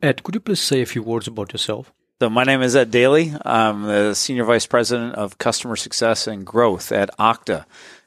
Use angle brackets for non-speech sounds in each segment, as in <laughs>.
Ed, could you please say a few words about yourself? So, my name is Ed Daly. I'm the Senior Vice President of Customer Success and Growth at Okta.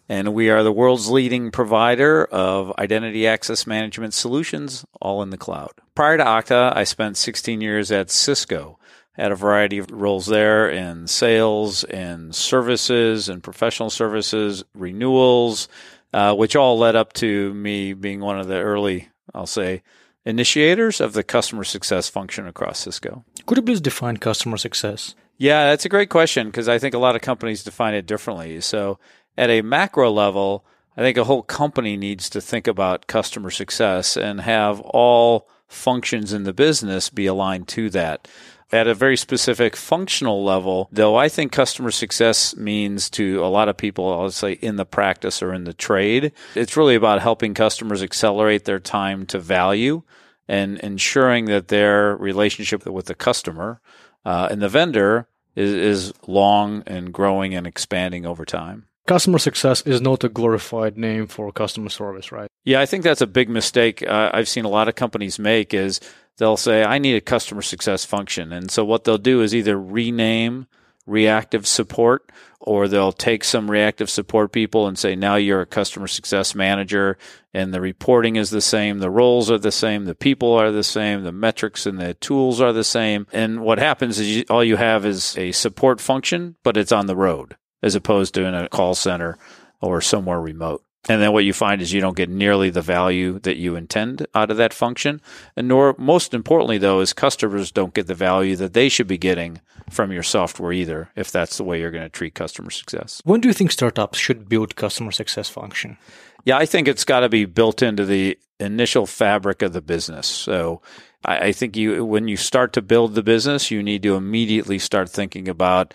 And we are the world's leading provider of identity access management solutions, all in the cloud. Prior to Okta, I spent 16 years at Cisco, had a variety of roles there in sales and services and professional services, renewals, uh, which all led up to me being one of the early, I'll say, initiators of the customer success function across Cisco. Could you please define customer success? Yeah, that's a great question because I think a lot of companies define it differently. So, at a macro level, I think a whole company needs to think about customer success and have all functions in the business be aligned to that. At a very specific functional level, though, I think customer success means to a lot of people, I'll say in the practice or in the trade, it's really about helping customers accelerate their time to value and ensuring that their relationship with the customer uh, and the vendor is, is long and growing and expanding over time. Customer success is not a glorified name for customer service, right? Yeah, I think that's a big mistake uh, I've seen a lot of companies make is they'll say, I need a customer success function. And so what they'll do is either rename reactive support or they'll take some reactive support people and say, now you're a customer success manager and the reporting is the same. The roles are the same. The people are the same. The metrics and the tools are the same. And what happens is you, all you have is a support function, but it's on the road as opposed to in a call center or somewhere remote. And then what you find is you don't get nearly the value that you intend out of that function. And nor, most importantly, though, is customers don't get the value that they should be getting from your software either, if that's the way you're going to treat customer success. When do you think startups should build customer success function? Yeah, I think it's got to be built into the initial fabric of the business. So I, I think you, when you start to build the business, you need to immediately start thinking about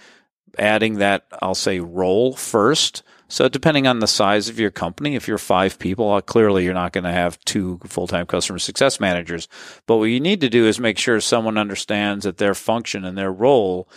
adding that, I'll say, role first. So, depending on the size of your company, if you're five people, uh, clearly you're not going to have two full time customer success managers. But what you need to do is make sure someone understands that their function and their role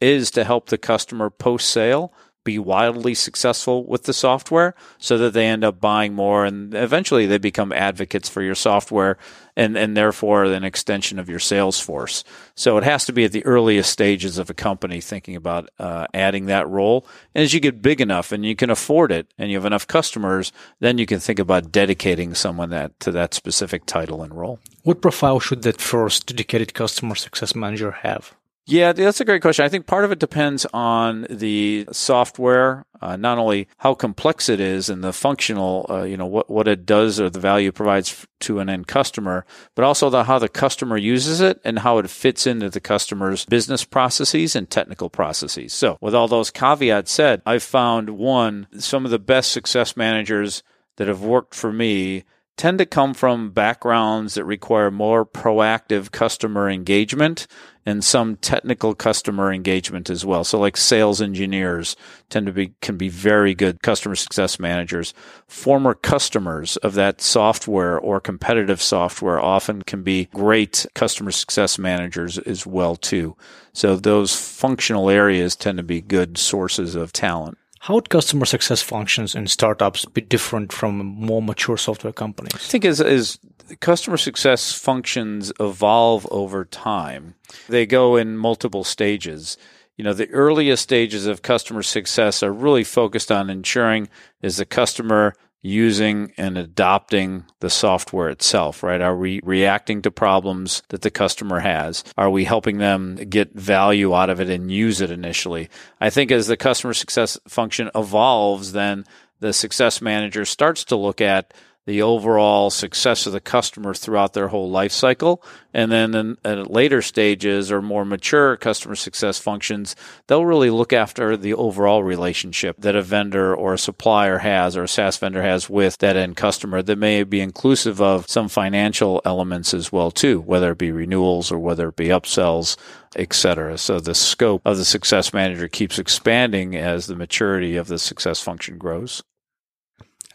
is to help the customer post sale be wildly successful with the software so that they end up buying more and eventually they become advocates for your software and, and therefore an extension of your sales force. So it has to be at the earliest stages of a company thinking about uh, adding that role. And as you get big enough and you can afford it and you have enough customers, then you can think about dedicating someone that to that specific title and role. What profile should that first dedicated customer success manager have? Yeah, that's a great question. I think part of it depends on the software, uh, not only how complex it is and the functional, uh, you know, what, what it does or the value it provides to an end customer, but also the, how the customer uses it and how it fits into the customer's business processes and technical processes. So with all those caveats said, I've found one, some of the best success managers that have worked for me tend to come from backgrounds that require more proactive customer engagement and some technical customer engagement as well. So like sales engineers tend to be, can be very good customer success managers. Former customers of that software or competitive software often can be great customer success managers as well too. So those functional areas tend to be good sources of talent. How would customer success functions in startups be different from more mature software companies? I think as, as customer success functions evolve over time, they go in multiple stages. You know, the earliest stages of customer success are really focused on ensuring is the customer using and adopting the software itself, right? Are we reacting to problems that the customer has? Are we helping them get value out of it and use it initially? I think as the customer success function evolves, then the success manager starts to look at the overall success of the customer throughout their whole life cycle. And then in, at later stages or more mature customer success functions, they'll really look after the overall relationship that a vendor or a supplier has or a SaaS vendor has with that end customer that may be inclusive of some financial elements as well too, whether it be renewals or whether it be upsells, etc. So the scope of the success manager keeps expanding as the maturity of the success function grows.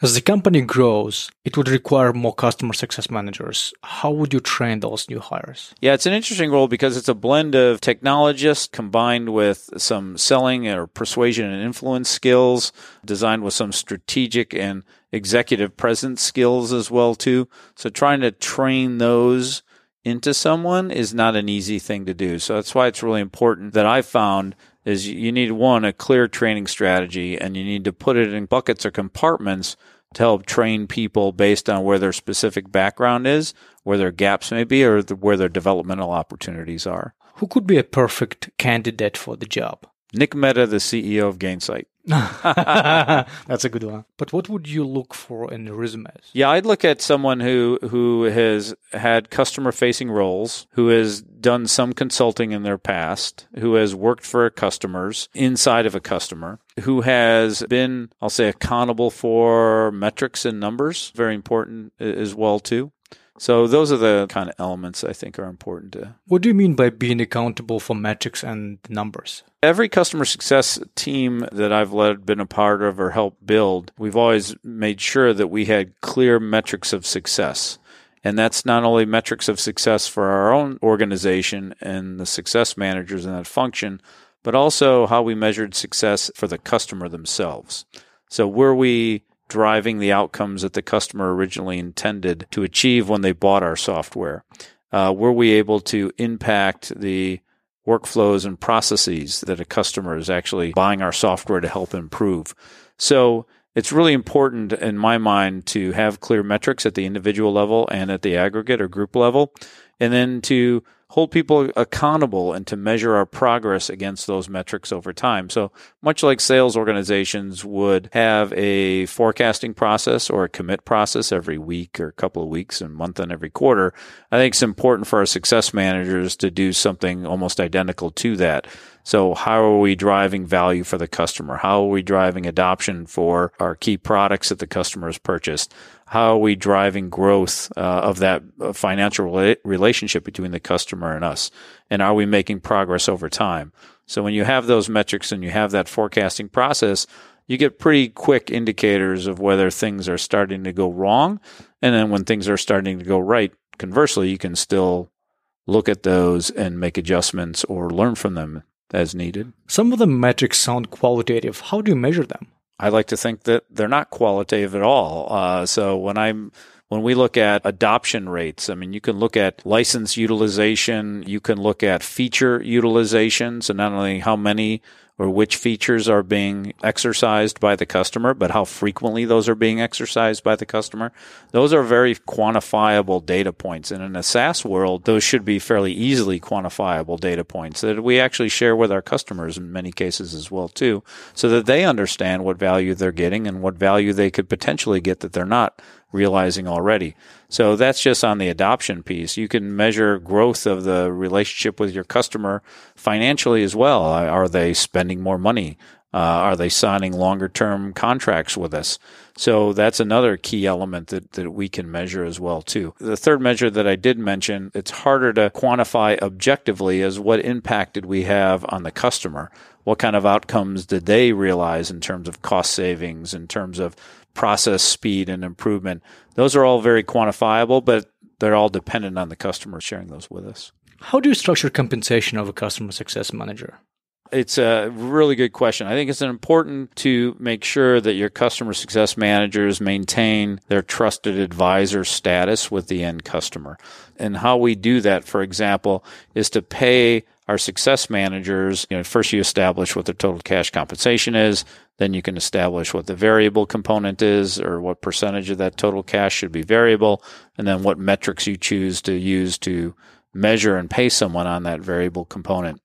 As the company grows, it would require more customer success managers. How would you train those new hires? Yeah, it's an interesting role because it's a blend of technologists combined with some selling or persuasion and influence skills, designed with some strategic and executive presence skills as well too. So trying to train those into someone is not an easy thing to do. So that's why it's really important that I found is you need one, a clear training strategy and you need to put it in buckets or compartments to help train people based on where their specific background is, where their gaps may be, or the, where their developmental opportunities are. Who could be a perfect candidate for the job? Nick Mehta, the CEO of Gainsight. <laughs> That's a good one. But what would you look for in resumes? Yeah, I'd look at someone who who has had customer facing roles, who has done some consulting in their past, who has worked for customers inside of a customer, who has been, I'll say, accountable for metrics and numbers, very important as well too. So those are the kind of elements I think are important to. What do you mean by being accountable for metrics and numbers? Every customer success team that I've led, been a part of, or helped build, we've always made sure that we had clear metrics of success. And that's not only metrics of success for our own organization and the success managers in that function, but also how we measured success for the customer themselves. So were we driving the outcomes that the customer originally intended to achieve when they bought our software? Uh, were we able to impact the workflows and processes that a customer is actually buying our software to help improve? So it's really important in my mind to have clear metrics at the individual level and at the aggregate or group level, and then to hold people accountable and to measure our progress against those metrics over time. So much like sales organizations would have a forecasting process or a commit process every week or a couple of weeks and month and every quarter, I think it's important for our success managers to do something almost identical to that. So how are we driving value for the customer? How are we driving adoption for our key products that the customer has purchased? How are we driving growth uh, of that uh, financial rela- relationship between the customer and us? And are we making progress over time? So when you have those metrics and you have that forecasting process, you get pretty quick indicators of whether things are starting to go wrong. And then when things are starting to go right, conversely, you can still look at those and make adjustments or learn from them as needed. Some of the metrics sound qualitative. How do you measure them? I like to think that they're not qualitative at all. Uh, so when I'm when we look at adoption rates, I mean, you can look at license utilization, you can look at feature utilization. So not only how many or which features are being exercised by the customer, but how frequently those are being exercised by the customer. Those are very quantifiable data points. And in a SaaS world, those should be fairly easily quantifiable data points that we actually share with our customers in many cases as well too, so that they understand what value they're getting and what value they could potentially get that they're not realizing already. So that's just on the adoption piece. You can measure growth of the relationship with your customer financially as well. Are they spending more money? Uh, are they signing longer term contracts with us? So that's another key element that, that we can measure as well too. The third measure that I did mention, it's harder to quantify objectively is what impact did we have on the customer? What kind of outcomes did they realize in terms of cost savings, in terms of process speed and improvement. Those are all very quantifiable, but they're all dependent on the customer sharing those with us. How do you structure compensation of a customer success manager? It's a really good question. I think it's important to make sure that your customer success managers maintain their trusted advisor status with the end customer. And how we do that, for example, is to pay our success managers, you know, first you establish what the total cash compensation is, then you can establish what the variable component is or what percentage of that total cash should be variable, and then what metrics you choose to use to measure and pay someone on that variable component.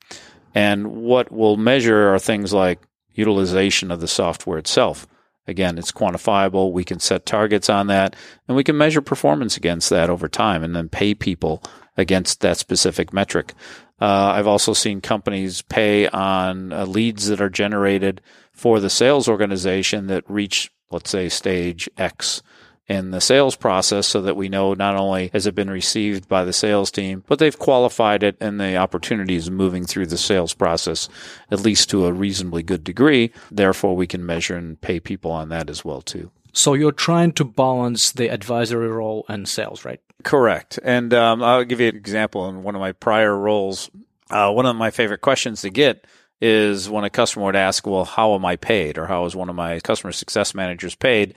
And what we'll measure are things like utilization of the software itself. Again, it's quantifiable. We can set targets on that and we can measure performance against that over time and then pay people against that specific metric. Uh, I've also seen companies pay on uh, leads that are generated for the sales organization that reach, let's say, stage X in the sales process so that we know not only has it been received by the sales team, but they've qualified it and the opportunities moving through the sales process, at least to a reasonably good degree. Therefore, we can measure and pay people on that as well, too. So you're trying to balance the advisory role and sales, right? Correct. And um, I'll give you an example. In one of my prior roles, uh, one of my favorite questions to get is when a customer would ask, "Well, how am I paid?" or "How is one of my customer success managers paid?"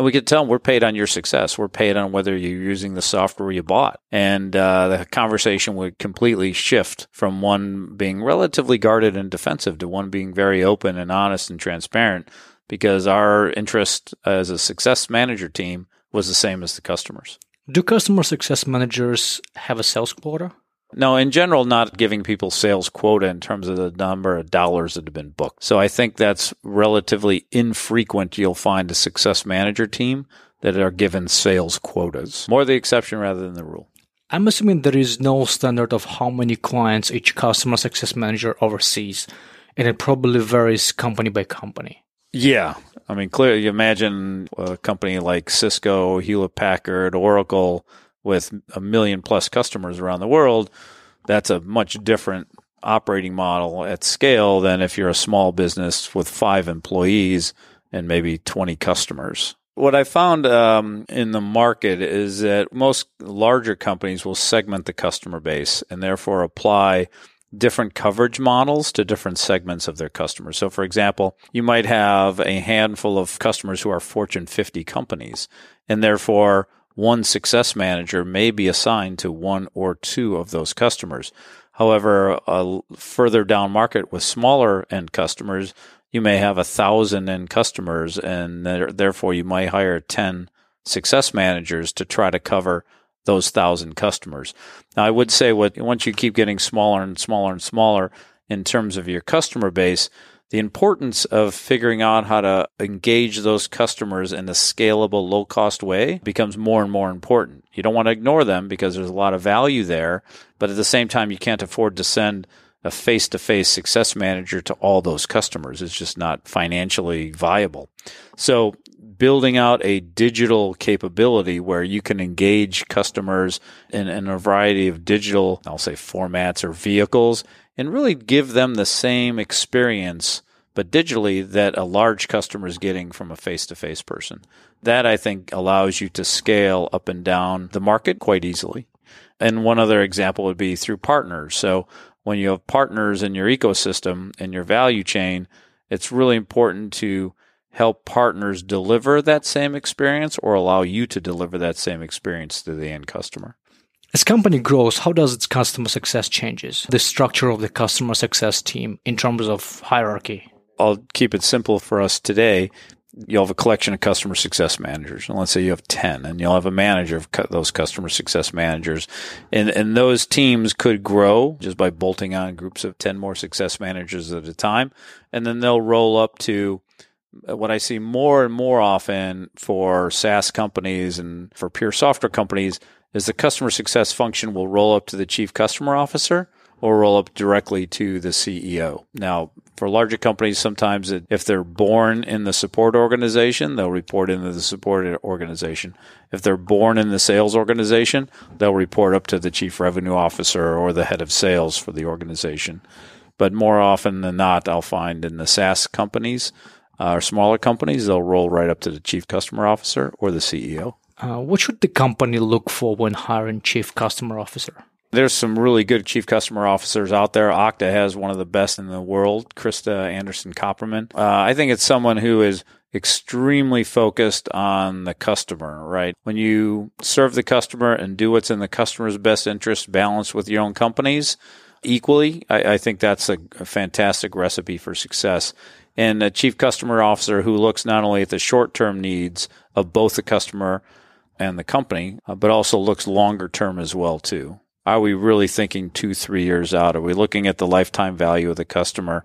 And we could tell them we're paid on your success. We're paid on whether you're using the software you bought. And uh, the conversation would completely shift from one being relatively guarded and defensive to one being very open and honest and transparent because our interest as a success manager team was the same as the customers. Do customer success managers have a sales quota? No, in general, not giving people sales quota in terms of the number of dollars that have been booked. So I think that's relatively infrequent. You'll find a success manager team that are given sales quotas. More the exception rather than the rule. I'm assuming there is no standard of how many clients each customer success manager oversees, and it probably varies company by company. Yeah. I mean, clearly, you imagine a company like Cisco, Hewlett Packard, Oracle, with a million plus customers around the world, that's a much different operating model at scale than if you're a small business with five employees and maybe 20 customers. What I found um, in the market is that most larger companies will segment the customer base and therefore apply different coverage models to different segments of their customers. So, for example, you might have a handful of customers who are Fortune 50 companies, and therefore one success manager may be assigned to one or two of those customers. However, further down market with smaller end customers, you may have a thousand end customers, and therefore you might hire 10 success managers to try to cover those thousand customers. Now, I would say what once you keep getting smaller and smaller and smaller in terms of your customer base, the importance of figuring out how to engage those customers in a scalable, low cost way becomes more and more important. You don't want to ignore them because there's a lot of value there, but at the same time, you can't afford to send a face to face success manager to all those customers. It's just not financially viable. So building out a digital capability where you can engage customers in, in, a variety of digital, I'll say formats or vehicles and really give them the same experience, but digitally that a large customer is getting from a face to face person. That I think allows you to scale up and down the market quite easily. And one other example would be through partners. So when you have partners in your ecosystem and your value chain, it's really important to help partners deliver that same experience or allow you to deliver that same experience to the end customer. As company grows, how does its customer success changes? The structure of the customer success team in terms of hierarchy. I'll keep it simple for us today. You'll have a collection of customer success managers. And let's say you have 10 and you'll have a manager of those customer success managers. And, and those teams could grow just by bolting on groups of 10 more success managers at a time. And then they'll roll up to uh, what I see more and more often for SaaS companies and for pure software companies is the customer success function will roll up to the chief customer officer or roll up directly to the CEO. Now, for larger companies, sometimes it, if they're born in the support organization, they'll report into the support organization. If they're born in the sales organization, they'll report up to the chief revenue officer or the head of sales for the organization. But more often than not, I'll find in the SaaS companies uh, or smaller companies, they'll roll right up to the chief customer officer or the CEO. Uh, what should the company look for when hiring chief customer officer? There's some really good chief customer officers out there. Okta has one of the best in the world, Krista Anderson Copperman. Uh, I think it's someone who is extremely focused on the customer, right? When you serve the customer and do what's in the customer's best interest, balanced with your own companies equally, I, I think that's a, a fantastic recipe for success and a chief customer officer who looks not only at the short term needs of both the customer and the company, uh, but also looks longer term as well too. Are we really thinking two, three years out? Are we looking at the lifetime value of the customer?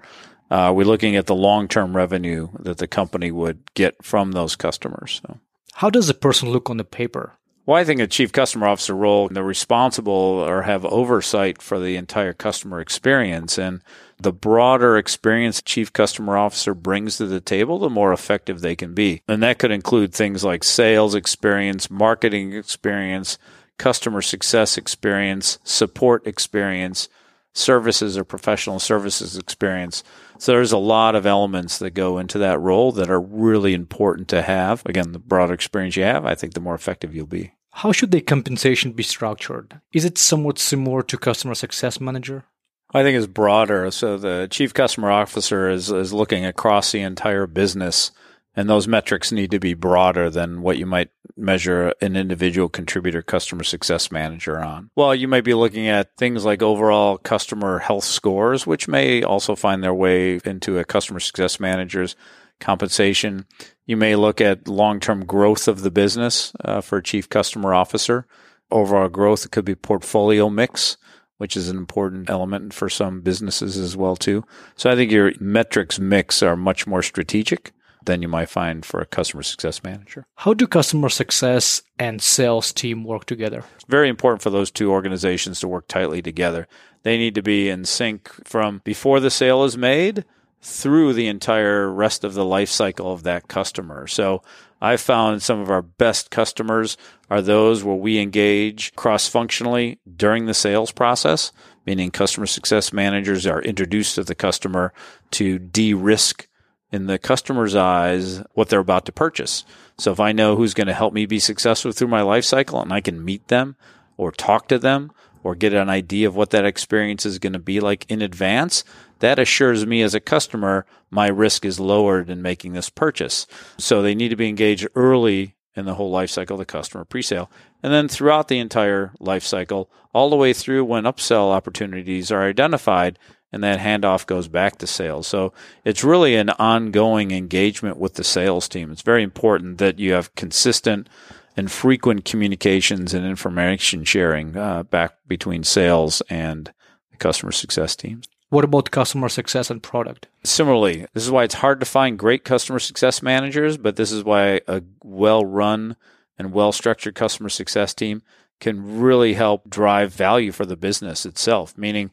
Uh, are we looking at the long term revenue that the company would get from those customers? So. How does a person look on the paper? Well, I think a chief customer officer role, they're responsible or have oversight for the entire customer experience. And the broader experience chief customer officer brings to the table, the more effective they can be. And that could include things like sales experience, marketing experience, customer success experience, support experience, services or professional services experience. So there's a lot of elements that go into that role that are really important to have. Again, the broader experience you have, I think the more effective you'll be. How should the compensation be structured? Is it somewhat similar to customer success manager? I think it's broader. So the chief customer officer is, is looking across the entire business And those metrics need to be broader than what you might measure an individual contributor customer success manager on. Well, you might be looking at things like overall customer health scores, which may also find their way into a customer success manager's compensation. You may look at long term growth of the business uh, for a chief customer officer. Overall growth, it could be portfolio mix which is an important element for some businesses as well too. So I think your metrics mix are much more strategic than you might find for a customer success manager. How do customer success and sales team work together? It's very important for those two organizations to work tightly together. They need to be in sync from before the sale is made through the entire rest of the life cycle of that customer. So I found some of our best customers are those where we engage cross functionally during the sales process, meaning customer success managers are introduced to the customer to de risk in the customer's eyes what they're about to purchase. So if I know who's going to help me be successful through my life cycle and I can meet them or talk to them or get an idea of what that experience is going to be like in advance, that assures me as a customer my risk is lowered in making this purchase. So they need to be engaged early in the whole life cycle of the customer pre-sale and then throughout the entire life cycle all the way through when upsell opportunities are identified and that handoff goes back to sales. So it's really an ongoing engagement with the sales team. It's very important that you have consistent and frequent communications and information sharing uh, back between sales and the customer success teams. What about customer success and product? Similarly, this is why it's hard to find great customer success managers, but this is why a well run and well structured customer success team can really help drive value for the business itself. Meaning,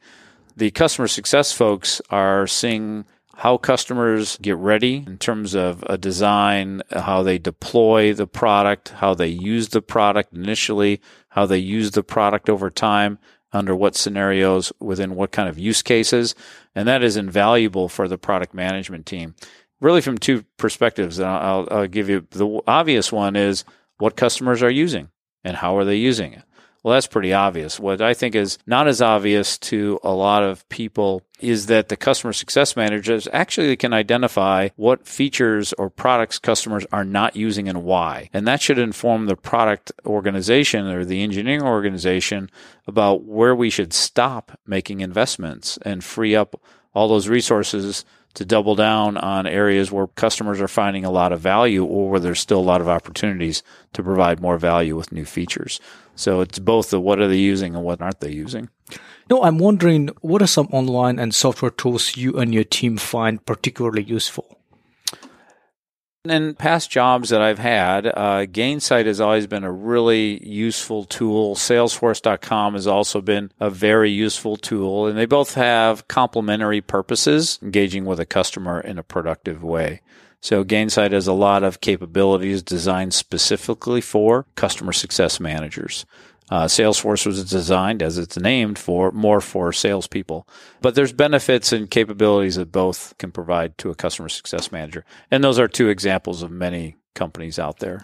the customer success folks are seeing how customers get ready in terms of a design, how they deploy the product, how they use the product initially, how they use the product over time, under what scenarios, within what kind of use cases. And that is invaluable for the product management team. Really, from two perspectives. And I'll, I'll give you the obvious one is what customers are using and how are they using it. Well, that's pretty obvious. What I think is not as obvious to a lot of people is that the customer success managers actually can identify what features or products customers are not using and why. And that should inform the product organization or the engineering organization about where we should stop making investments and free up all those resources to double down on areas where customers are finding a lot of value or where there's still a lot of opportunities to provide more value with new features. So it's both the what are they using and what aren't they using. No, I'm wondering what are some online and software tools you and your team find particularly useful? In past jobs that I've had, uh, Gainsight has always been a really useful tool. Salesforce.com has also been a very useful tool, and they both have complementary purposes, engaging with a customer in a productive way. So Gainsight has a lot of capabilities designed specifically for customer success managers. Uh, Salesforce was designed, as it's named, for more for salespeople. But there's benefits and capabilities that both can provide to a customer success manager, and those are two examples of many companies out there.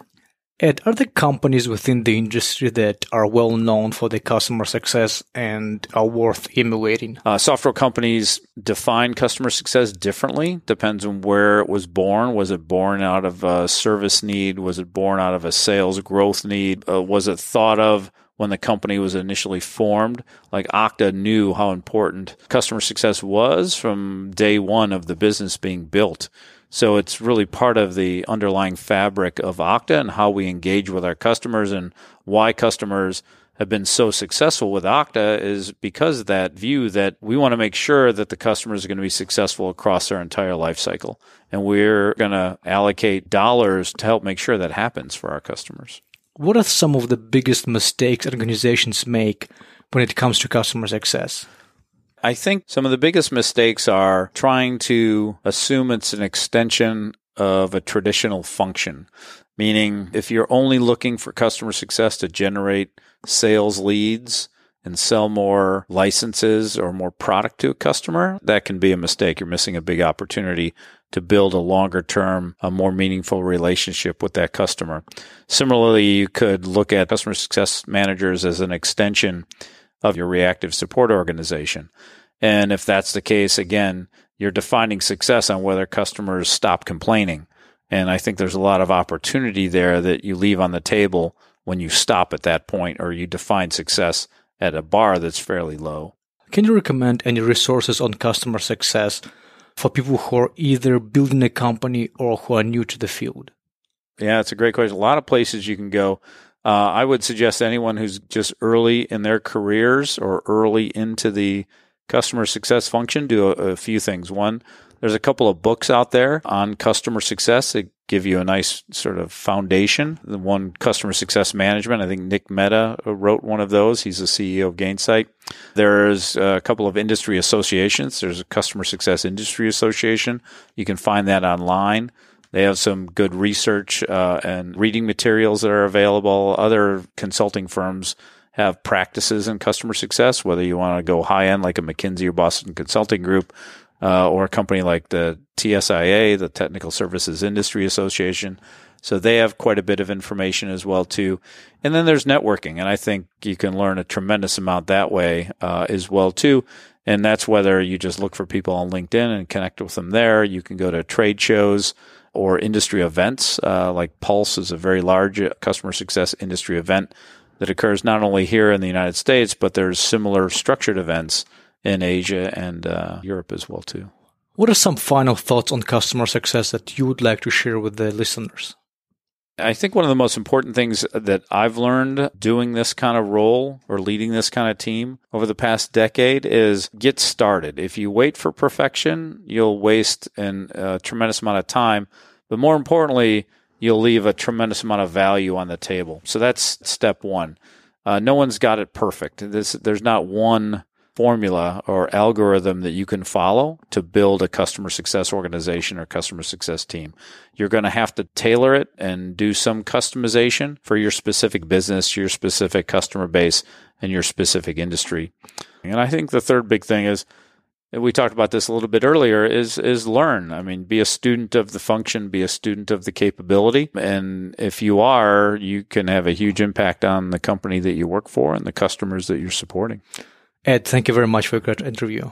Ed, are there companies within the industry that are well known for their customer success and are worth emulating? Uh, software companies define customer success differently. Depends on where it was born. Was it born out of a service need? Was it born out of a sales growth need? Uh, was it thought of when the company was initially formed. Like Okta knew how important customer success was from day one of the business being built. So it's really part of the underlying fabric of Okta and how we engage with our customers and why customers have been so successful with Okta is because of that view that we want to make sure that the customers are going to be successful across their entire life cycle. And we're going to allocate dollars to help make sure that happens for our customers. What are some of the biggest mistakes organizations make when it comes to customer success? I think some of the biggest mistakes are trying to assume it's an extension of a traditional function. Meaning, if you're only looking for customer success to generate sales leads and sell more licenses or more product to a customer, that can be a mistake. You're missing a big opportunity to build a longer term, a more meaningful relationship with that customer. Similarly, you could look at customer success managers as an extension of your reactive support organization. And if that's the case, again, you're defining success on whether customers stop complaining And I think there's a lot of opportunity there that you leave on the table when you stop at that point or you define success at a bar that's fairly low. Can you recommend any resources on customer success for people who are either building a company or who are new to the field? Yeah, it's a great question. A lot of places you can go. Uh, I would suggest anyone who's just early in their careers or early into the customer success function do a, a few things. One, there's a couple of books out there on customer success that give you a nice sort of foundation. The one, Customer Success Management, I think Nick Mehta wrote one of those. He's the CEO of Gainsight. There's a couple of industry associations. There's a Customer Success Industry Association. You can find that online. They have some good research uh, and reading materials that are available. Other consulting firms have practices in customer success, whether you want to go high end like a McKinsey or Boston Consulting Group, uh, or a company like the TSIA, the Technical Services Industry Association. So they have quite a bit of information as well too. And then there's networking, and I think you can learn a tremendous amount that way uh, as well too. And that's whether you just look for people on LinkedIn and connect with them there. You can go to trade shows or industry events. Uh, like Pulse is a very large customer success industry event that occurs not only here in the United States, but there's similar structured events in Asia and uh, Europe as well too. What are some final thoughts on customer success that you would like to share with the listeners? I think one of the most important things that I've learned doing this kind of role or leading this kind of team over the past decade is get started. If you wait for perfection, you'll waste an, a tremendous amount of time. But more importantly, you'll leave a tremendous amount of value on the table. So that's step one. Uh, no one's got it perfect. This, there's not one formula or algorithm that you can follow to build a customer success organization or customer success team. You're going to have to tailor it and do some customization for your specific business, your specific customer base, and your specific industry. And I think the third big thing is we talked about this a little bit earlier is is learn i mean be a student of the function be a student of the capability and if you are you can have a huge impact on the company that you work for and the customers that you're supporting Ed, thank you very much for a great interview.